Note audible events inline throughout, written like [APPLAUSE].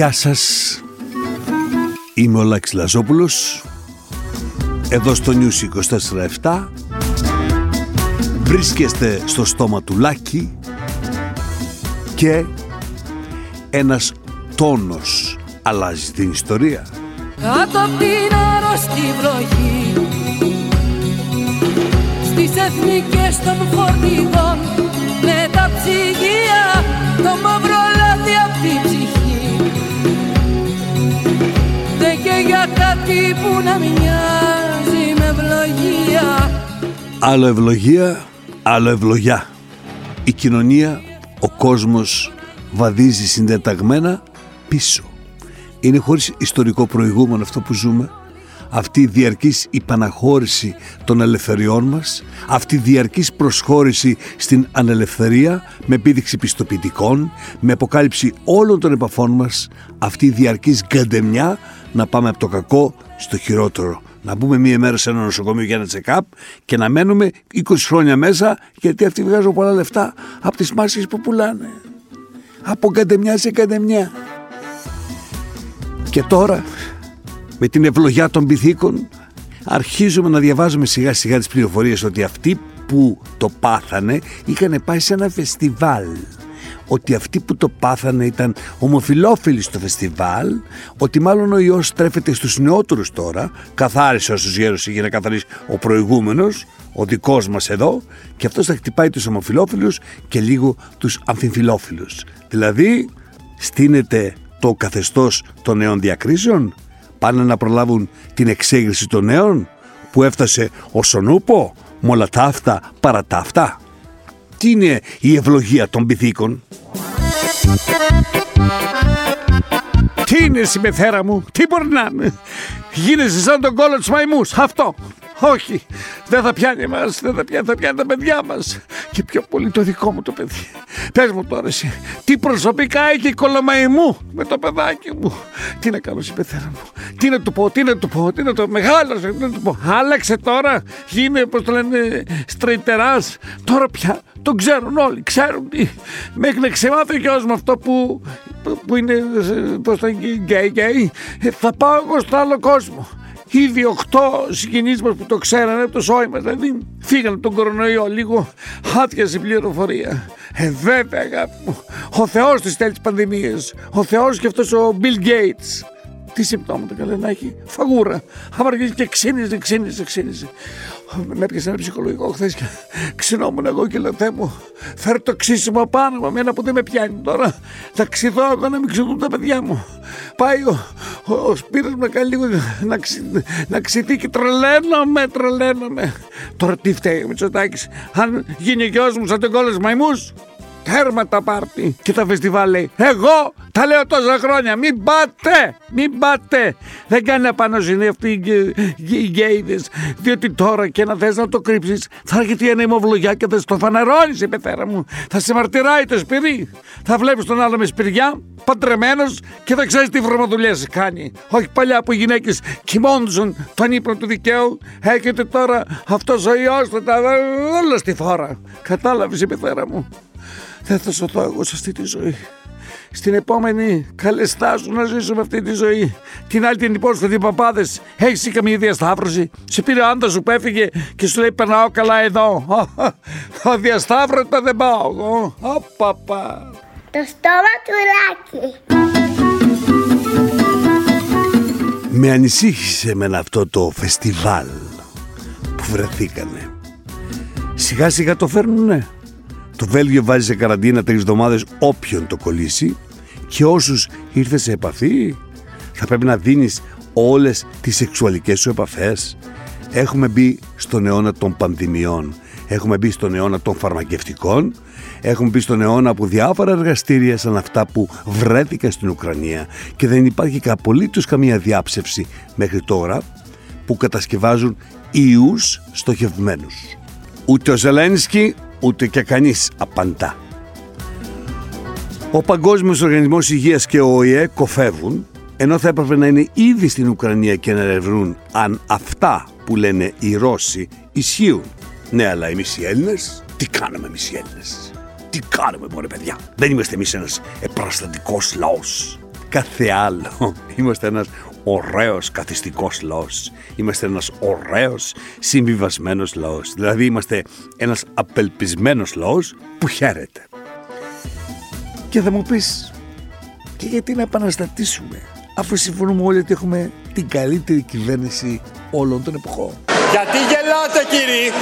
Γεια σας, είμαι ο Λάκης Λαζόπουλος, εδώ στο News 24-7, βρίσκεστε στο στόμα του Λάκη. Και ένας τόνος αλλάζει την ιστορία. Κάτω απ' την άρρωστη βροχή Στις εθνικές των φορτηγών Με τα ψυγεία το μαύρο λάδι απ' την ψυχή και για κάτι που να μοιάζει με ευλογία Άλλο ευλογία, άλλο ευλογιά. Η κοινωνία, ο κόσμος βαδίζει συντεταγμένα πίσω. Είναι χωρίς ιστορικό προηγούμενο αυτό που ζούμε. Αυτή η διαρκής υπαναχώρηση των ελευθεριών μας, αυτή η διαρκής προσχώρηση στην ανελευθερία με επίδειξη πιστοποιητικών, με αποκάλυψη όλων των επαφών μας, αυτή η διαρκής γκαντεμιά να πάμε από το κακό στο χειρότερο. Να μπούμε μία μέρα σε ένα νοσοκομείο για ένα check-up και να μένουμε 20 χρόνια μέσα γιατί αυτοί βγάζουν πολλά λεφτά από τις μάσκες που πουλάνε. Από γκαντεμιά σε γκαντεμιά. Και τώρα, με την ευλογιά των πυθίκων, αρχίζουμε να διαβάζουμε σιγά σιγά τις πληροφορίες ότι αυτοί που το πάθανε είχαν πάει σε ένα φεστιβάλ. Ότι αυτοί που το πάθανε ήταν ομοφιλόφιλοι στο φεστιβάλ, ότι μάλλον ο ιός στρέφεται στους νεότερους τώρα, καθάρισε όσους γέρους είχε να καθαρίσει ο προηγούμενος, ο δικός μας εδώ, και αυτός θα χτυπάει τους ομοφιλόφιλους και λίγο τους αμφιμφιλόφιλους. Δηλαδή, στείνεται το καθεστώς των νέων διακρίσεων, πάνε να προλάβουν την εξέγερση των νέων που έφτασε ο Σονούπο, με όλα τα αυτά παρά τα αυτά. Τι είναι η ευλογία των πυθίκων; Τι είναι συμπεθέρα μου, τι μπορεί να είναι; Γίνεσαι σαν τον κόλλο της μαϊμούς, αυτό. Όχι, δεν θα πιάνει εμάς, δεν θα πιάνει, θα πιάνει τα παιδιά μας. Και πιο πολύ το δικό μου το παιδί. Πες μου τώρα εσύ, τι προσωπικά έχει η κωλομαϊμού με το παιδάκι μου; Τι να κάνω συμπεθέρα μου, τι να του πω, τι να του πω, τι να το μεγάλωσε, τι να του πω. Άλλαξε τώρα, γίνε, πώς το λένε, στραϊτεράς. Τώρα πια τον ξέρουν όλοι, ξέρουν τι. Μέχρι να ξεμάθει και με αυτό που, που είναι, πώς το λένε, γκέι, γκέι. Ε, Θα πάω εγώ στο άλλο κόσμο. Ήδη οχτώ συγγενείς μας που το ξέρανε από το σόι μας, δηλαδή φύγανε από τον κορονοϊό λίγο, άτιασε η πληροφορία. Ε, βέβαια, αγάπη μου, ο Θεός της στέλνει τις πανδημίες, ο Θεός και αυτός ο Bill Gates. Τι συμπτώματα καλά να έχει, φαγούρα. Αμαργίζει και ξύνιζε, ξύνιζε, ξύνιζε. Με έπιασε ένα ψυχολογικό χθες και ξυνόμουν εγώ και λέω Θεέ μου, φέρω το ξύσιμο πάνω μου, εμένα που δεν με πιάνει τώρα. Θα ξυθώ εγώ να μην ξυθούν τα παιδιά μου. Πάει ο, ο, ο Σπύρος με κάνει λίγο να, ξυ, να ξυθεί και τρελαίνομαι, τρελαίνομαι. Τώρα τι φταίει ο Μητσοτάκης, αν γίνει γιος μου σαν τον κόλλος μαϊμούς, Τέρμα τα πάρτι. Και τα φεστιβάλ λέει Εγώ τα λέω τόσα χρόνια Μην πάτε, μην πάτε. Δεν κάνει απανοσύνη αυτοί οι, γκε- οι γκέιδες Διότι τώρα και να θες να το κρύψεις Θα έρχεται ένα ημοβλογιά και θα στο φανερώνεις η πεθέρα μου. Θα σε μαρτυράει το σπυρί. Θα βλέπεις τον άλλο με σπηριά Παντρεμένος και δεν ξέρεις τι βρωμοδουλειές κάνει. Όχι παλιά που οι γυναίκες κοιμόντουσαν τον ύπνο του δικαίου. Έρχεται τώρα αυτός ο ιός θα τα όλα στη φόρα. Κατάλαβες η πεθέρα μου δεν θα σωθώ εγώ σε αυτή τη ζωή. Στην επόμενη, καλεστάσου να ζήσουμε αυτή τη ζωή. Την άλλη την υπόσχονται οι παπάδες. Έχει καμία διασταύρωση. Σε πήρε ο άντρας σου που έφυγε και σου λέει: Περνάω καλά εδώ. [LAUGHS] Ο διασταύρωτα δεν πάω εγώ. Ω, παπά. Το στόμα του Λάκη. Με ανησύχησε με αυτό το φεστιβάλ που βρεθήκανε. Σιγά σιγά το φέρνουνε. Το Βέλγιο βάζει σε καραντίνα τρεις εβδομάδες όποιον το κολλήσει και όσους ήρθε σε επαφή θα πρέπει να δίνεις όλες τις σεξουαλικές σου επαφές. Έχουμε μπει στον αιώνα των πανδημιών. Έχουμε μπει στον αιώνα των φαρμακευτικών. Έχουμε μπει στον αιώνα από διάφορα εργαστήρια σαν αυτά που βρέθηκαν στην Ουκρανία και δεν υπάρχει απολύτως καμία διάψευση μέχρι τώρα που κατασκευάζουν ιούς στοχευμένους. Ούτε ο Ζελένσκι, ούτε και κανείς απαντά. Ο Παγκόσμιος Οργανισμός Υγείας και ο ΟΗΕ κοφεύουν, ενώ θα έπρεπε να είναι ήδη στην Ουκρανία και να ερευνούν αν αυτά που λένε οι Ρώσοι ισχύουν. Ναι, αλλά εμείς οι Έλληνες, τι κάνουμε εμείς οι Έλληνες; Τι κάνουμε μωρέ παιδιά; Δεν είμαστε εμείς ένας επαναστατικός λαός. κάθε άλλο. [LAUGHS] Είμαστε ένας ωραίος καθιστικός λαός. Είμαστε ένας ωραίος συμβιβασμένος λαός. Δηλαδή είμαστε ένας απελπισμένος λαός που χαίρεται. Και θα μου πεις, και γιατί να επαναστατήσουμε, αφού συμφωνούμε όλοι ότι έχουμε την καλύτερη κυβέρνηση όλων των εποχών; Γιατί γελάτε κύριοι,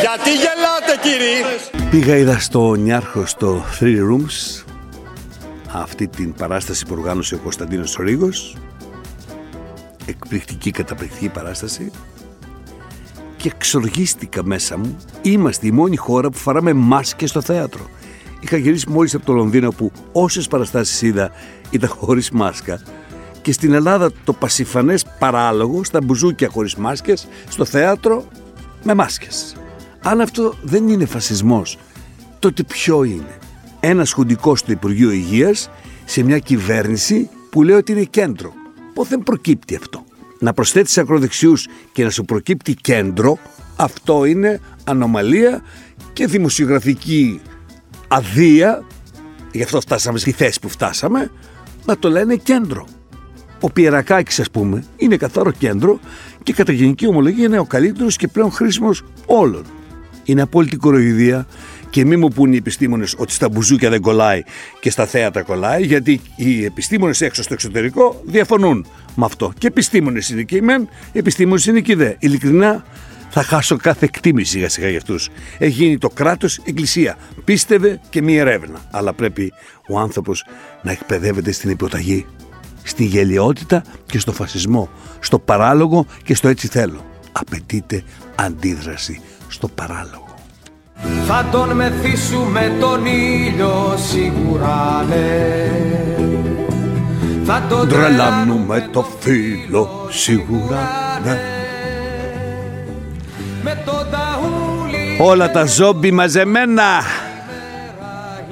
γιατί γελάτε κύριοι; Πήγα είδα στο Νιάρχο στο Three Rooms αυτή την παράσταση που οργάνωσε ο Κωνσταντίνος Ρίγος εκπληκτική καταπληκτική παράσταση. Και εξοργίστηκα μέσα μου. Είμαστε η μόνη χώρα που φοράμε μάσκες στο θέατρο. Είχα γυρίσει μόλις από το Λονδίνο που όσες παραστάσεις είδα ήταν χωρίς μάσκα. Και στην Ελλάδα το πασιφανές παράλογο στα μπουζούκια χωρίς μάσκες στο θέατρο με μάσκες. Αν αυτό δεν είναι φασισμός τότε ποιο είναι; Ένας χουντικός στο Υπουργείο Υγείας σε μια κυβέρνηση που λέει ότι είναι κέντρο. Πώς δεν προκύπτει αυτό. Να προσθέτεις ακροδεξιούς και να σου προκύπτει κέντρο, αυτό είναι ανομαλία και δημοσιογραφική αδεία, γι' αυτό φτάσαμε στη θέση που φτάσαμε, να το λένε κέντρο. Ο Πιερακάκης ας πούμε είναι καθαρό κέντρο και κατά γενική ομολογία είναι ο καλύτερος και πλέον χρήσιμος όλων. Είναι απόλυτη κοροϊδία και μη μου πούν οι επιστήμονες ότι στα μπουζούκια δεν κολλάει και στα θέατρα κολλάει, γιατί οι επιστήμονες έξω στο εξωτερικό διαφωνούν με αυτό. Και επιστήμονες είναι και οι μεν, επιστήμονες είναι και οι δε. Ειλικρινά θα χάσω κάθε εκτίμηση σιγά σιγά για αυτούς. Έχει γίνει το κράτος εκκλησία. Πίστευε και μία ερεύνα. Αλλά πρέπει ο άνθρωπος να εκπαιδεύεται στην υποταγή, στη γελιότητα και στο φασισμό, στο παράλογο και στο έτσι θέλω. Απαιτείται αντίδραση στο παράλογο. Θα τον μεθύσουμε τον ήλιο σίγουρα ναι. Θα τον τρελάνουμε το φίλο σίγουρα ναι. Με το ταούλι Όλα τα ζόμπι μαζεμένα.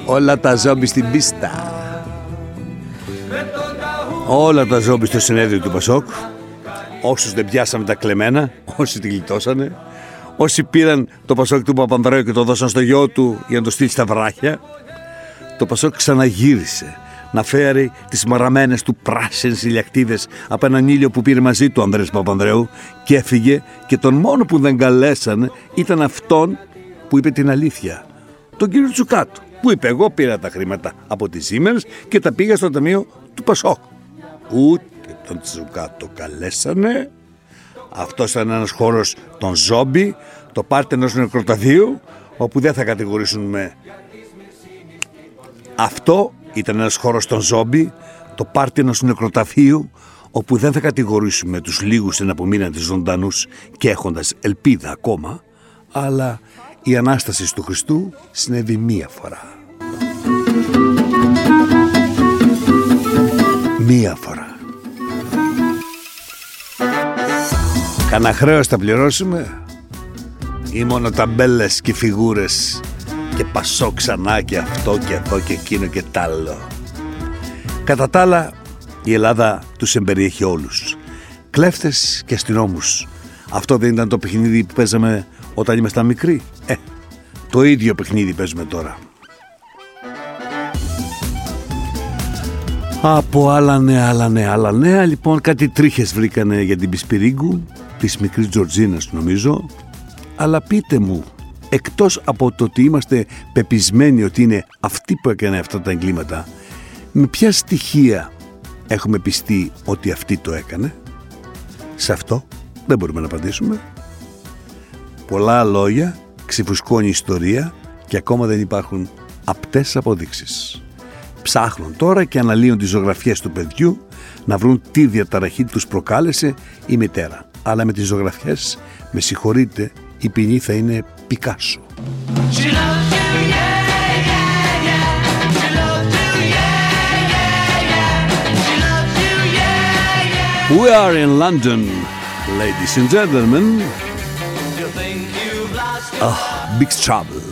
Όλα τα ζόμπι στην πίστα. Όλα τα ζόμπι στο συνέδριο του Πασόκ. Όσους δεν πιάσαμε τα κλεμμένα Όσοι τη γλιτώσανε Όσοι πήραν το Πασόκ του Παπανδρέου και το δώσαν στο γιο του για να το στείλει στα βράχια, το Πασόκ ξαναγύρισε να φέρει τις μαραμένες του πράσινες ηλιακτίδες από έναν ήλιο που πήρε μαζί του ο Ανδρέας Παπανδρέου και έφυγε και τον μόνο που δεν καλέσανε ήταν αυτόν που είπε την αλήθεια. Τον κύριο Τσουκάτου που είπε εγώ πήρα τα χρήματα από τις Siemens και τα πήγα στο ταμείο του Πασόκ. Ούτε τον Τσουκάτο καλέσανε αυτός ήταν ένας χώρος των ζόμπι, το πάρτε ενός νεκροταδίου, όπου δεν θα κατηγορήσουν με... Αυτό ήταν ένας χώρος των ζόμπι, το πάρτι ενός νεκροταφείου, όπου δεν θα κατηγορήσουμε τους λίγους εν απομείναντες ζωντανούς και έχοντας ελπίδα ακόμα, αλλά η Ανάσταση του Χριστού συνέβη μία φορά. Μία φορά. Κανα χρέος θα πληρώσουμε ή μόνο ταμπέλες και φιγούρες και πασό ξανά και αυτό και αυτό και εκείνο και τ' άλλο. Κατά τα άλλα η Ελλάδα τους εμπεριέχει όλους. Κλέφτες και αστυνόμους. Αυτό δεν ήταν το παιχνίδι που παίζαμε όταν ήμασταν μικροί. Ε, το ίδιο παιχνίδι παίζουμε τώρα. Από άλλα νέα, άλλα νέα, άλλα νέα. Λοιπόν, κάτι τρίχες βρήκανε για την Πισπυρίγκου της μικρής Τζορτζίνας νομίζω. Αλλά πείτε μου εκτός από το ότι είμαστε πεπισμένοι ότι είναι αυτή που έκανε αυτά τα εγκλήματα με ποια στοιχεία έχουμε πιστεί ότι αυτή το έκανε; Σε αυτό δεν μπορούμε να απαντήσουμε. Πολλά λόγια ξεφουσκώνει ιστορία και ακόμα δεν υπάρχουν απτές αποδείξεις. Ψάχνουν τώρα και αναλύουν τις ζωγραφιές του παιδιού να βρουν τι διαταραχή τους προκάλεσε η μητέρα αλλά με τις ζωγραφιές, με συγχωρείτε, η ποινή θα είναι Πικάσο. We are in London, ladies and gentlemen. Oh, big trouble.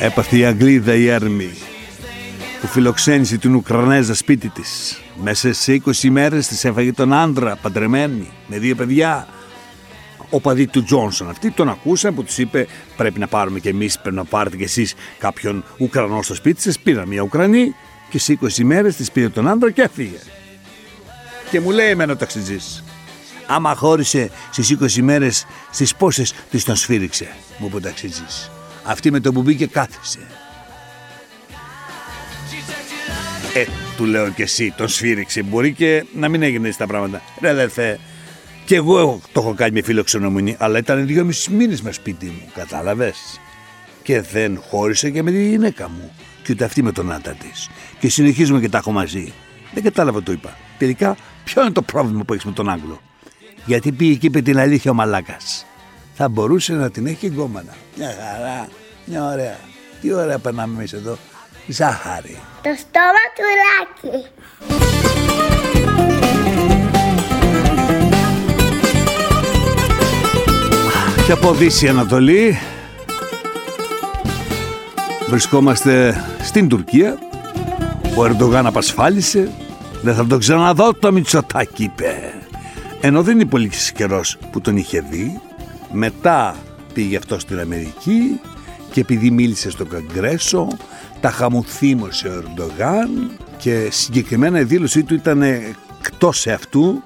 Έπαθε η Αγγλίδα η Έρμη που φιλοξένησε την Ουκρανέζα σπίτι της. Μέσα σε 20 μέρες της έφαγε τον άντρα, παντρεμένη, με δύο παιδιά. Ο παδί του Τζόνσον αυτοί τον ακούσαν που τους είπε πρέπει να πάρουμε και εμείς, πρέπει να πάρετε και εσείς κάποιον Ουκρανό στο σπίτι σας. Πήραν μια Ουκρανή Και σε 20 μέρες της πήρε τον άντρα και έφυγε. Και μου λέει εμένα ο ταξιτζής. Άμα χώρισε στις 20 μέρες στις πόσες της τον σφύριξε, μου είπε ο ταξιτζής. Αυτή με το που μπήκε κάθισε. Ε, του λέω και εσύ, τον σφύριξε. Μπορεί και να μην έγινε έτσι τα πράγματα. Ρε αδερφέ, και εγώ το έχω κάνει με φιλοξενομονή, αλλά ήταν δυόμισι μήνες με σπίτι μου, κατάλαβες; Και δεν χώρισε και με τη γυναίκα μου. Και ούτε αυτή με τον άντρα της. Και συνεχίζουμε και τα έχω μαζί. Δεν κατάλαβα το είπα. Τελικά, ποιο είναι το πρόβλημα που έχεις με τον Άγγλο; Γιατί πήγε και είπε την αλήθεια ο Μαλάκας. Θα μπορούσε να την έχει γκόμενα. Μια χαρά, μια ωραία. Τι ωραία περνάμε εμείς εδώ. Ζάχαρη. Το στόμα του Λάκη. Και από Δύση Ανατολή βρισκόμαστε στην Τουρκία. Ο Ερντογάν απασφάλισε. Δεν θα τον ξαναδώ το Μητσοτάκι είπε. Ενώ δεν είναι πολύ καιρός που τον είχε δει. Μετά πήγε αυτό στην Αμερική και επειδή μίλησε στο Καγκρέσο τα χαμουθύμωσε ο Ερντογάν και συγκεκριμένα η δήλωσή του ήταν εκτός αυτού.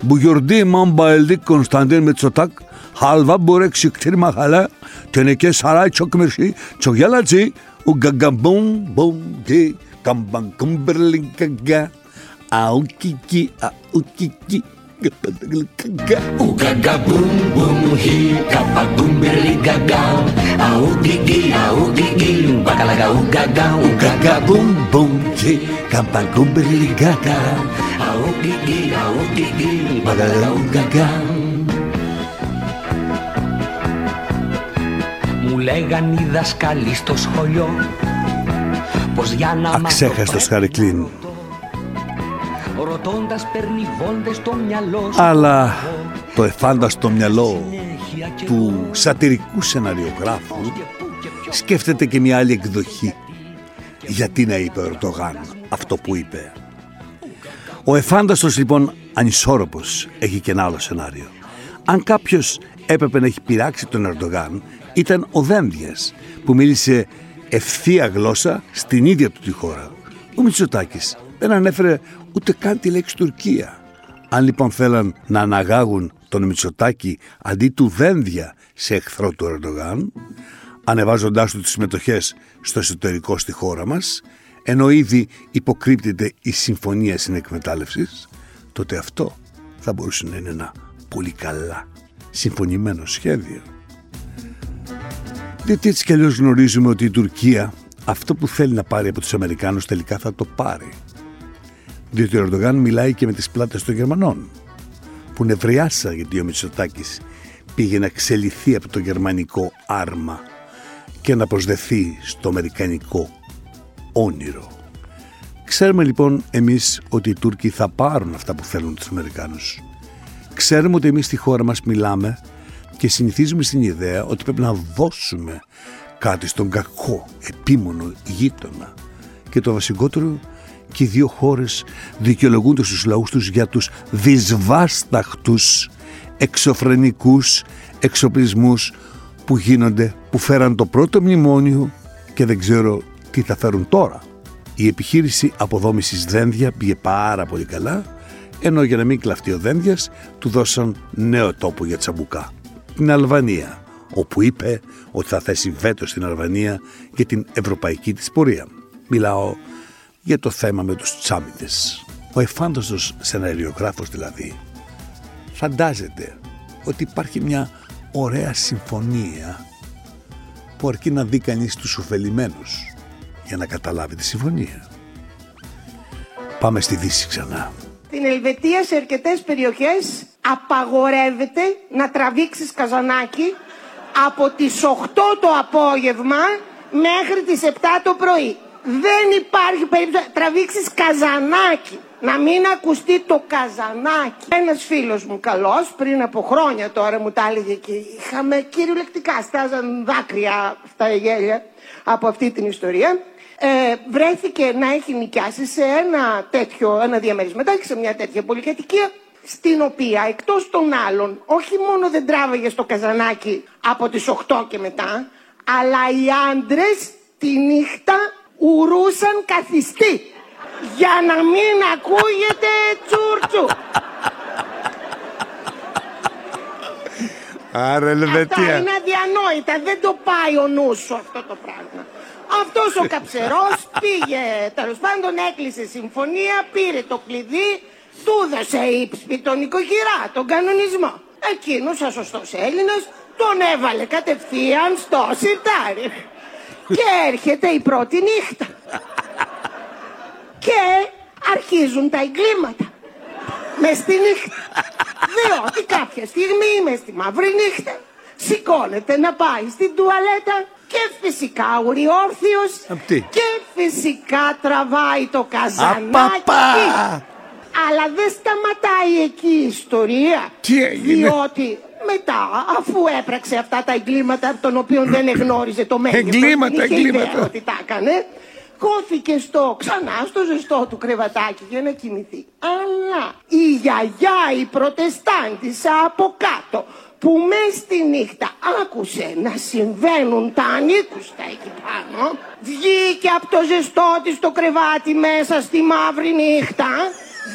Μπουγιορντή Μαμπαελδί Κωνσταντίν Μητσοτάκ halva börek siktir mahala teneke saray çok mersi çok yalaci u gaga bum bum di kambang kumberling kaga au kiki au kiki Ugaga bum bum hi kapagum berli gaga au gigi au gigi bakalaga ugaga ugaga bum bum hi kapagum berli gaga au gigi au gigi bakalaga ugaga Μου λέγαν οι δασκάλοι στο σχολείο πως για να Αξέχαστος Χαρικλίν Ρωτώντας παίρνει βόλτες στο μυαλό σου Αλλά το εφάνταστο μυαλό του σατυρικού σεναριογράφου σκέφτεται και μια άλλη εκδοχή. Γιατί να είπε ο Ερντογάν αυτό που είπε; Ο εφάνταστος λοιπόν ανισόρροπος έχει και ένα άλλο σενάριο. Αν κάποιος έπρεπε να έχει πειράξει τον Ερντογάν ήταν ο Δένδιας που μίλησε ευθεία γλώσσα στην ίδια του τη χώρα. Ο Μητσοτάκης δεν ανέφερε ούτε καν τη λέξη Τουρκία. Αν λοιπόν θέλαν να αναγάγουν τον Μητσοτάκη αντί του Δένδια σε εχθρό του Ερντογάν, ανεβάζοντάς του τις συμμετοχές στο εσωτερικό στη χώρα μας, ενώ ήδη υποκρύπτεται η συμφωνία συνεκμετάλλευσης, τότε αυτό θα μπορούσε να είναι ένα πολύ καλά συμφωνημένο σχέδιο. Διότι έτσι κι αλλιώς γνωρίζουμε ότι η Τουρκία αυτό που θέλει να πάρει από τους Αμερικάνους τελικά θα το πάρει. Διότι ο Ερντογάν μιλάει και με τις πλάτες των Γερμανών που νευριάσα γιατί ο Μητσοτάκης πήγε να ξελιθεί από το γερμανικό άρμα και να προσδεθεί στο αμερικανικό όνειρο. Ξέρουμε λοιπόν εμείς ότι οι Τούρκοι θα πάρουν αυτά που θέλουν τους Αμερικάνους. Ξέρουμε ότι εμείς στη χώρα μας μιλάμε και συνηθίζουμε στην ιδέα ότι πρέπει να δώσουμε κάτι στον κακό, επίμονο γείτονα. Και το βασικότερο και οι δύο χώρες δικαιολογούνται στους λαούς τους για τους δυσβάσταχτους εξωφρενικούς εξοπλισμούς που γίνονται, που φέραν το πρώτο μνημόνιο και δεν ξέρω τι θα φέρουν τώρα. Η επιχείρηση αποδόμησης Δένδια πήγε πάρα πολύ καλά, ενώ για να μην κλαφτεί ο Δένδιας του δώσαν νέο τόπο για τσαμπουκά την Αλβανία, όπου είπε ότι θα θέσει βέτο στην Αλβανία για την ευρωπαϊκή της πορεία. Μιλάω για το θέμα με τους τσάμιδες. Ο εφάνταστος σεναριογράφος δηλαδή φαντάζεται ότι υπάρχει μια ωραία συμφωνία που αρκεί να δει κανείς τους ωφελημένους για να καταλάβει τη συμφωνία. Πάμε στη Δύση ξανά. Στην Ελβετία σε αρκετές περιοχές απαγορεύεται να τραβήξεις καζανάκι από τις 8 το απόγευμα μέχρι τις 7 το πρωί. Δεν υπάρχει περίπτωση τραβήξεις καζανάκι. Να μην ακουστεί το καζανάκι. Ένας φίλος μου καλός πριν από χρόνια τώρα μου τα έλεγε και είχαμε κυριολεκτικά στάζαν δάκρυα στα γέλια από αυτή την ιστορία. Ε, βρέθηκε να έχει νοικιάσει σε ένα τέτοιο, ένα διαμερισματάκι, σε μια τέτοια πολυκατοικία στην οποία εκτός των άλλων όχι μόνο δεν τράβαγε στο καζανάκι από τις 8 και μετά, αλλά οι άντρες τη νύχτα ουρούσαν καθιστή. Για να μην ακούγεται τσούρτσου. Άρα Αυτά Ελβετία. είναι αδιανόητα. Δεν το πάει ο νους σου αυτό το πράγμα. Αυτός ο καψερός πήγε, τέλος πάντων έκλεισε συμφωνία, πήρε το κλειδί, του έδωσε ύψη τον οικογυρά, τον κανονισμό. Εκείνος, σαν σωστός Έλληνας, τον έβαλε κατευθείαν στο σιρτάρι. Και έρχεται η πρώτη νύχτα. Και αρχίζουν τα εγκλήματα. Μες στη νύχτα. Διότι κάποια στιγμή με στη μαύρη νύχτα σηκώνεται να πάει στην τουαλέτα και φυσικά ουριόρθιος Απ' τι; και φυσικά τραβάει το καζανάκι. Απαπα! Αλλά δεν σταματάει εκεί η ιστορία. Τι έγινε; Διότι μετά, αφού έπραξε αυτά τα εγκλήματα από των οποίων δεν εγνώριζε το μέγεθος, Εγκλήματα, δεν είχε ιδέα εγκλήματα. ότι τα έκανε, κόθηκε στο, ξανά στο ζεστό του κρεβατάκι για να κοιμηθεί. Αλλά η γιαγιά, η προτεστάντησα από κάτω, που μες στη νύχτα άκουσε να συμβαίνουν τα ανήκουστα εκεί πάνω, βγήκε από το ζεστό της το κρεβάτι μέσα στη μαύρη νύχτα,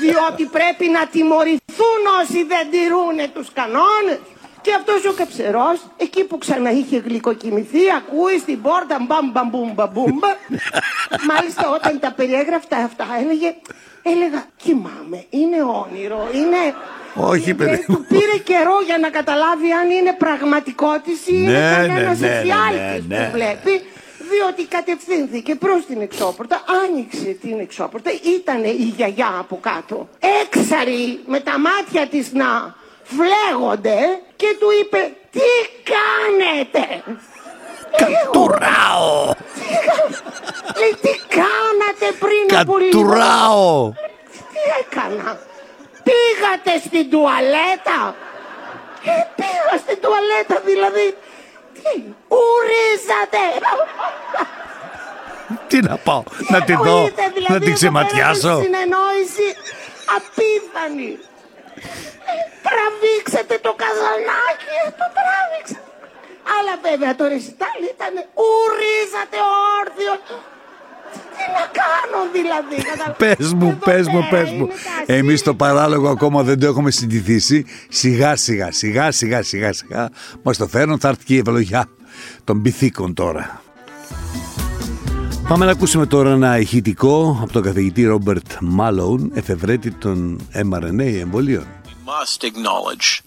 διότι πρέπει να τιμωρηθούν όσοι δεν τηρούν τους κανόνες. Και αυτός ο καψερός, εκεί που ξανά είχε γλυκοκοιμηθεί, ακούει στην πόρτα μπαμ μπαμ μπουμ μπαμ μπούμπα. [LAUGHS] Μάλιστα όταν τα περιέγραφτα αυτά έλεγε, έλεγα κοιμάμαι, είναι όνειρο, είναι... Όχι, Και παιδί μου. Του πήρε καιρό για να καταλάβει αν είναι πραγματικότης ή είναι Ναι, κανένας ναι, ναι, εφιάλτης ναι, ναι. που βλέπει. Διότι κατευθύνθηκε προς την εξώπορτα, άνοιξε την εξώπορτα, ήταν η γιαγιά από κάτω. Έξαρη με τα μάτια της να φλέγονται και του είπε «Τι κάνετε» Κατουράω! Λέει τι κάνατε πριν από λίγο; Κατουράω! Τι έκανα; Πήγατε στην τουαλέτα; Ε, Πήγα στην τουαλέτα δηλαδή Τι Ουρίζατε! Τι να πάω, να τη δω, Εννοείται, δηλαδή, να την εδώ ξεματιάσω. πέρα με Συνεννόηση. Απίθανη. Ε, Τραβήξετε το καζανάκι ε, Το τράβηξα Αλλά βέβαια το ρεσιτάλ ήταν Ουρίζατε όρθιο Τι να κάνω δηλαδή; Κατα- Πες μου, Εδώ πες μου, πέρα πες μου. είναι τα Εμείς το σύνορα. παράλογο ακόμα δεν το έχουμε συνηθίσει. Σιγά σιγά, σιγά σιγά σιγά σιγά. Μας το φέρνουν, θα έρθει και η ευλογιά των πυθίκων τώρα. Πάμε να ακούσουμε τώρα ένα ηχητικό από τον καθηγητή Ρόμπερτ Μάλοουν, εφευρέτη των mRNA εμβολίων. must acknowledge that the genetic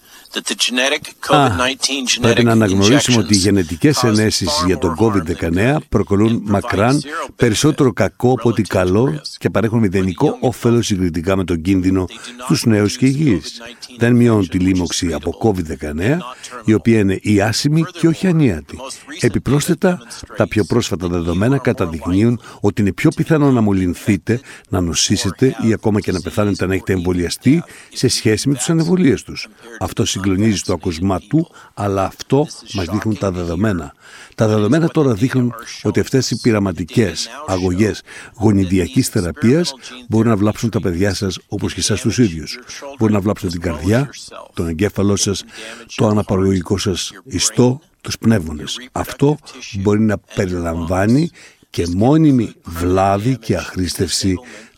Α, COVID-19 genetic πρέπει να αναγνωρίσουμε ότι οι injections γενετικές caused ενέσεις far για τον more harm COVID-19 than good προκαλούν and provide μακράν zero benefit περισσότερο κακό από ότι relative to καλό risk. και παρέχουν μηδενικό But the only όφελος συγκριτικά με τον κίνδυνο They do not στους νέους και reduce υγιείς. COVID-19 Δεν μειώνουν infection, τη which is λίμωξη από treatable COVID-19, and not η οποία είναι terminal. η άσημη και όχι ανίατη. the most recent Επιπρόσθετα, data τα πιο πρόσφατα δεδομένα καταδεικνύουν ότι είναι πιο πιθανό να μολυνθείτε, να νοσήσετε ή ακόμα και να πεθάνετε αν έχετε εμβολιαστεί σε σχέση με τους ανεμβολίες τους. Αυτό συγκλονίζει στο ακουσμά του, αλλά αυτό μας δείχνουν τα δεδομένα. Τα δεδομένα τώρα δείχνουν ότι αυτές οι πειραματικές αγωγές γονιδιακής θεραπείας μπορούν να βλάψουν τα παιδιά σας όπως και εσάς τους ίδιους. Μπορούν να βλάψουν την καρδιά, τον εγκέφαλό σας, το αναπαραγωγικό σας ιστό, τους πνεύμονες. Αυτό μπορεί να περιλαμβάνει και μόνιμη βλάβη και αχρήστευση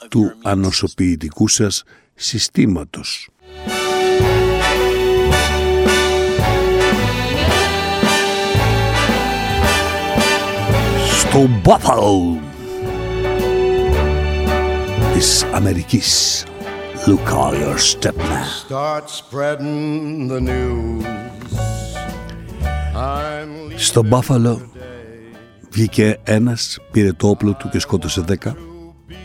του ανοσοποιητικού σας συστήματος. Στο Buffalo της Αμερικής Look all your step now. Start spreading the news. I'm leaving Στο Buffalo βγήκε ένας, πήρε το όπλο του και σκότωσε δέκα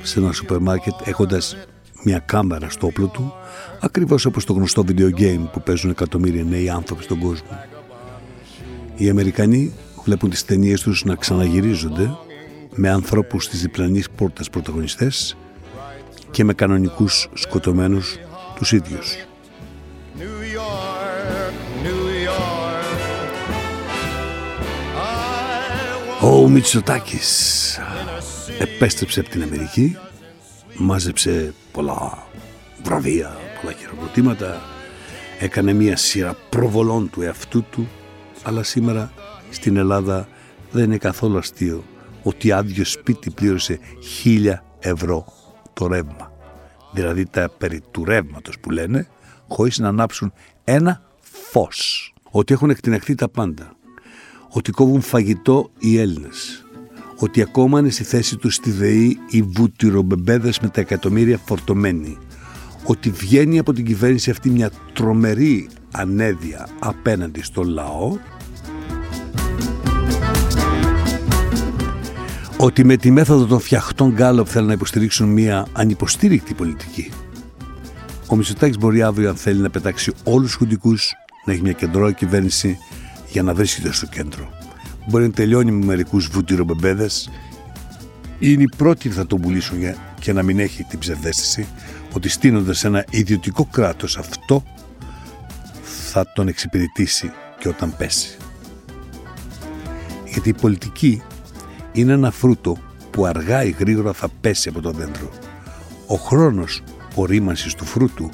σε ένα σούπερ μάρκετ έχοντας μια κάμερα στο όπλο του ακριβώς όπως το γνωστό video game που παίζουν εκατομμύρια νέοι άνθρωποι στον κόσμο. Οι Αμερικανοί βλέπουν τις ταινίες τους να ξαναγυρίζονται με ανθρώπους στις διπλανής πόρτας πρωταγωνιστές και με κανονικούς σκοτωμένους τους ίδιους. New York, New York. I Ο Μητσοτάκης επέστρεψε από την Αμερική, μάζεψε πολλά βραβεία, πολλά χειροκροτήματα, έκανε μία σειρά προβολών του εαυτού του, αλλά σήμερα στην Ελλάδα δεν είναι καθόλου αστείο ότι άδειο σπίτι πλήρωσε χίλια ευρώ το ρεύμα. Δηλαδή τα περί του ρεύματος που λένε, χωρίς να ανάψουν ένα φως. Ότι έχουν εκτιναχθεί τα πάντα. Ότι κόβουν φαγητό οι Έλληνες. Ότι ακόμα είναι στη θέση τους στη ΔΕΗ οι βούτυρομπεμπέδες με τα εκατομμύρια φορτωμένοι. Ότι βγαίνει από την κυβέρνηση αυτή μια τρομερή ανέδεια απέναντι στο λαό ότι με τη μέθοδο των φτιαχτών Γκάλοπ θέλουν να υποστηρίξουν μια ανυποστήρικτη πολιτική. Ο Μητσοτάκης μπορεί αύριο αν θέλει να πετάξει όλους τους χουντικούς να έχει μια κεντρώα κυβέρνηση για να βρίσκεται στο κέντρο. Μπορεί να τελειώνει με μερικούς βούτυρομπεμπέδες είναι οι πρώτοι που θα τον πουλήσουν για, και να μην έχει την ψευδέστηση ότι στείνοντας ένα ιδιωτικό κράτος αυτό θα τον εξυπηρετήσει και όταν πέσει. Γιατί η πολιτική είναι ένα φρούτο που αργά ή γρήγορα θα πέσει από το δέντρο. Ο χρόνος ορίμανσης του φρούτου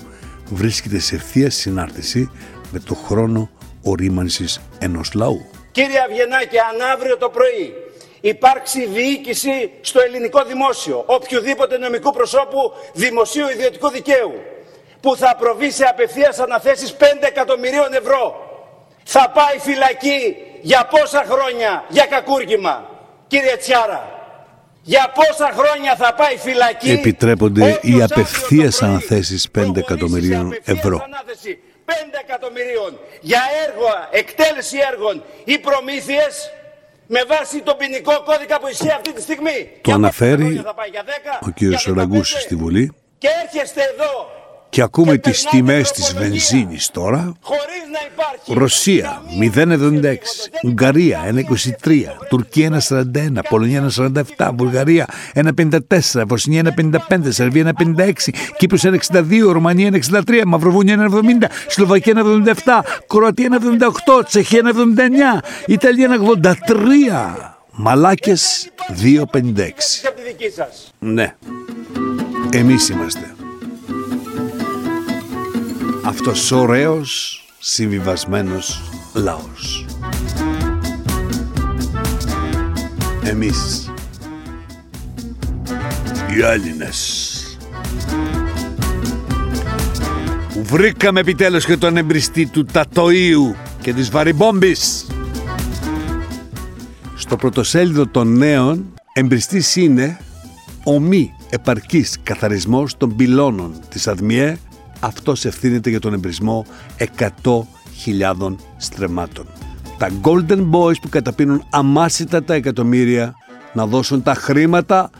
βρίσκεται σε ευθεία συνάρτηση με το χρόνο ορίμανσης ενός λαού. Κύριε Αυγενάκη, αν αύριο το πρωί υπάρξει διοίκηση στο ελληνικό δημόσιο, οποιοδήποτε νομικού προσώπου δημοσίου ιδιωτικού δικαίου, που θα προβεί σε απευθείας αναθέσεις 5 εκατομμυρίων ευρώ, θα πάει φυλακή για πόσα χρόνια για κακούργημα; Κύριε Τσιάρα. Για πόσα χρόνια θα πάει φυλακή. Επιτρέπονται οι απευθείας αναθέσεις 5 εκατομμυρίων ευρώ. 5 εκατομμυρίων για έργα, εκτέλεση έργων ή προμήθειες με βάση τον ποινικό κώδικα που ισχύει αυτή τη στιγμή. Το αναφέρει ο κύριος Ραγκούσης στη Βουλή. Και έρχεστε εδώ και ακούμε τις τιμές της βενζίνης τώρα. Ρωσία 0,76, Ουγγαρία 1,23, Τουρκία 1,41, Πολωνία 1,47, Βουλγαρία 1,54, Βοσνία 1,55, Σερβία 1,56, Κύπρος 1,62, Ρουμανία 1,63, Μαυροβούνια 1,70, Σλοβακία 1,77, Κροατία 1,78, Τσεχία 1,79, Ιταλία 1,83. Μαλάκες 2,56. Ναι. Εμείς είμαστε αυτός ο ωραίος συμβιβασμένος λαός. Εμείς οι Έλληνες που βρήκαμε επιτέλους και τον εμπριστή του Τατοίου και της Βαριμπόμπης. Στο πρωτοσέλιδο των νέων εμπριστής είναι ο μη επαρκής καθαρισμός των πυλώνων της ΑΔΜΙΕ αυτός ευθύνεται για τον εμπρισμό 100.000 στρεμάτων. Τα Golden Boys που καταπίνουν αμάσιτα τα εκατομμύρια να δώσουν τα χρήματα,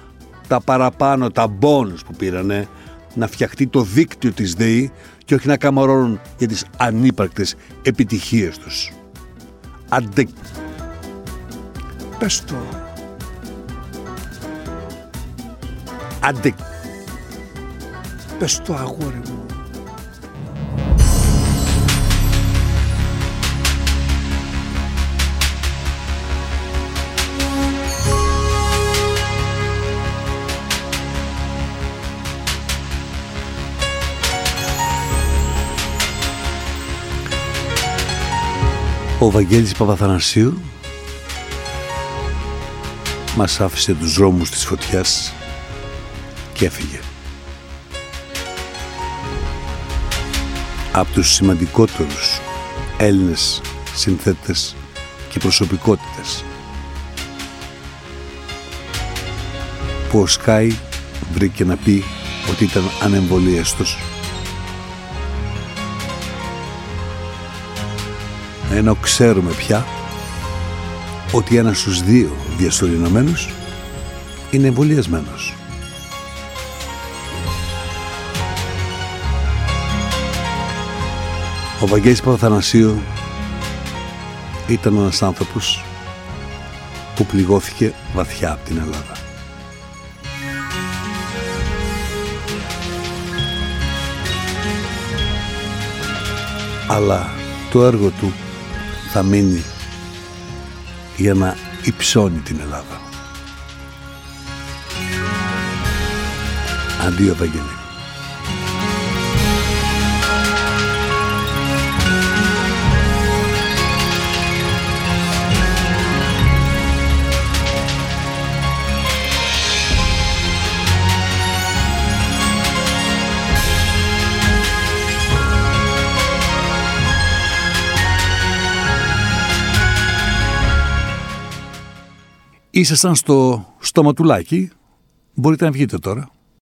τα παραπάνω, τα bonus που πήρανε, να φτιαχτεί το δίκτυο της ΔΕΗ και όχι να καμαρώνουν για τις ανύπαρκτες επιτυχίες τους. Αντε... Πες το. Αντε... Πες το αγόρι μου. Ο Βαγγέλης Παπαθανασίου μας άφησε τους δρόμους της φωτιάς και έφυγε. Από τους σημαντικότερους Έλληνες συνθέτες και προσωπικότητες που ο Σκάι βρήκε να πει ότι ήταν ανεμβολίαστος ενώ ξέρουμε πια ότι ένας στους δύο διασωληνωμένους είναι εμβολιασμένος. Ο Βαγγέλης Παπαθανασίου ήταν ένας άνθρωπος που πληγώθηκε βαθιά από την Ελλάδα. Αλλά το έργο του θα μείνει για να υψώνει την Ελλάδα. Αντίο Ευαγγελή. Ήσασταν στο στοματουλάκι. Μπορείτε να βγείτε τώρα.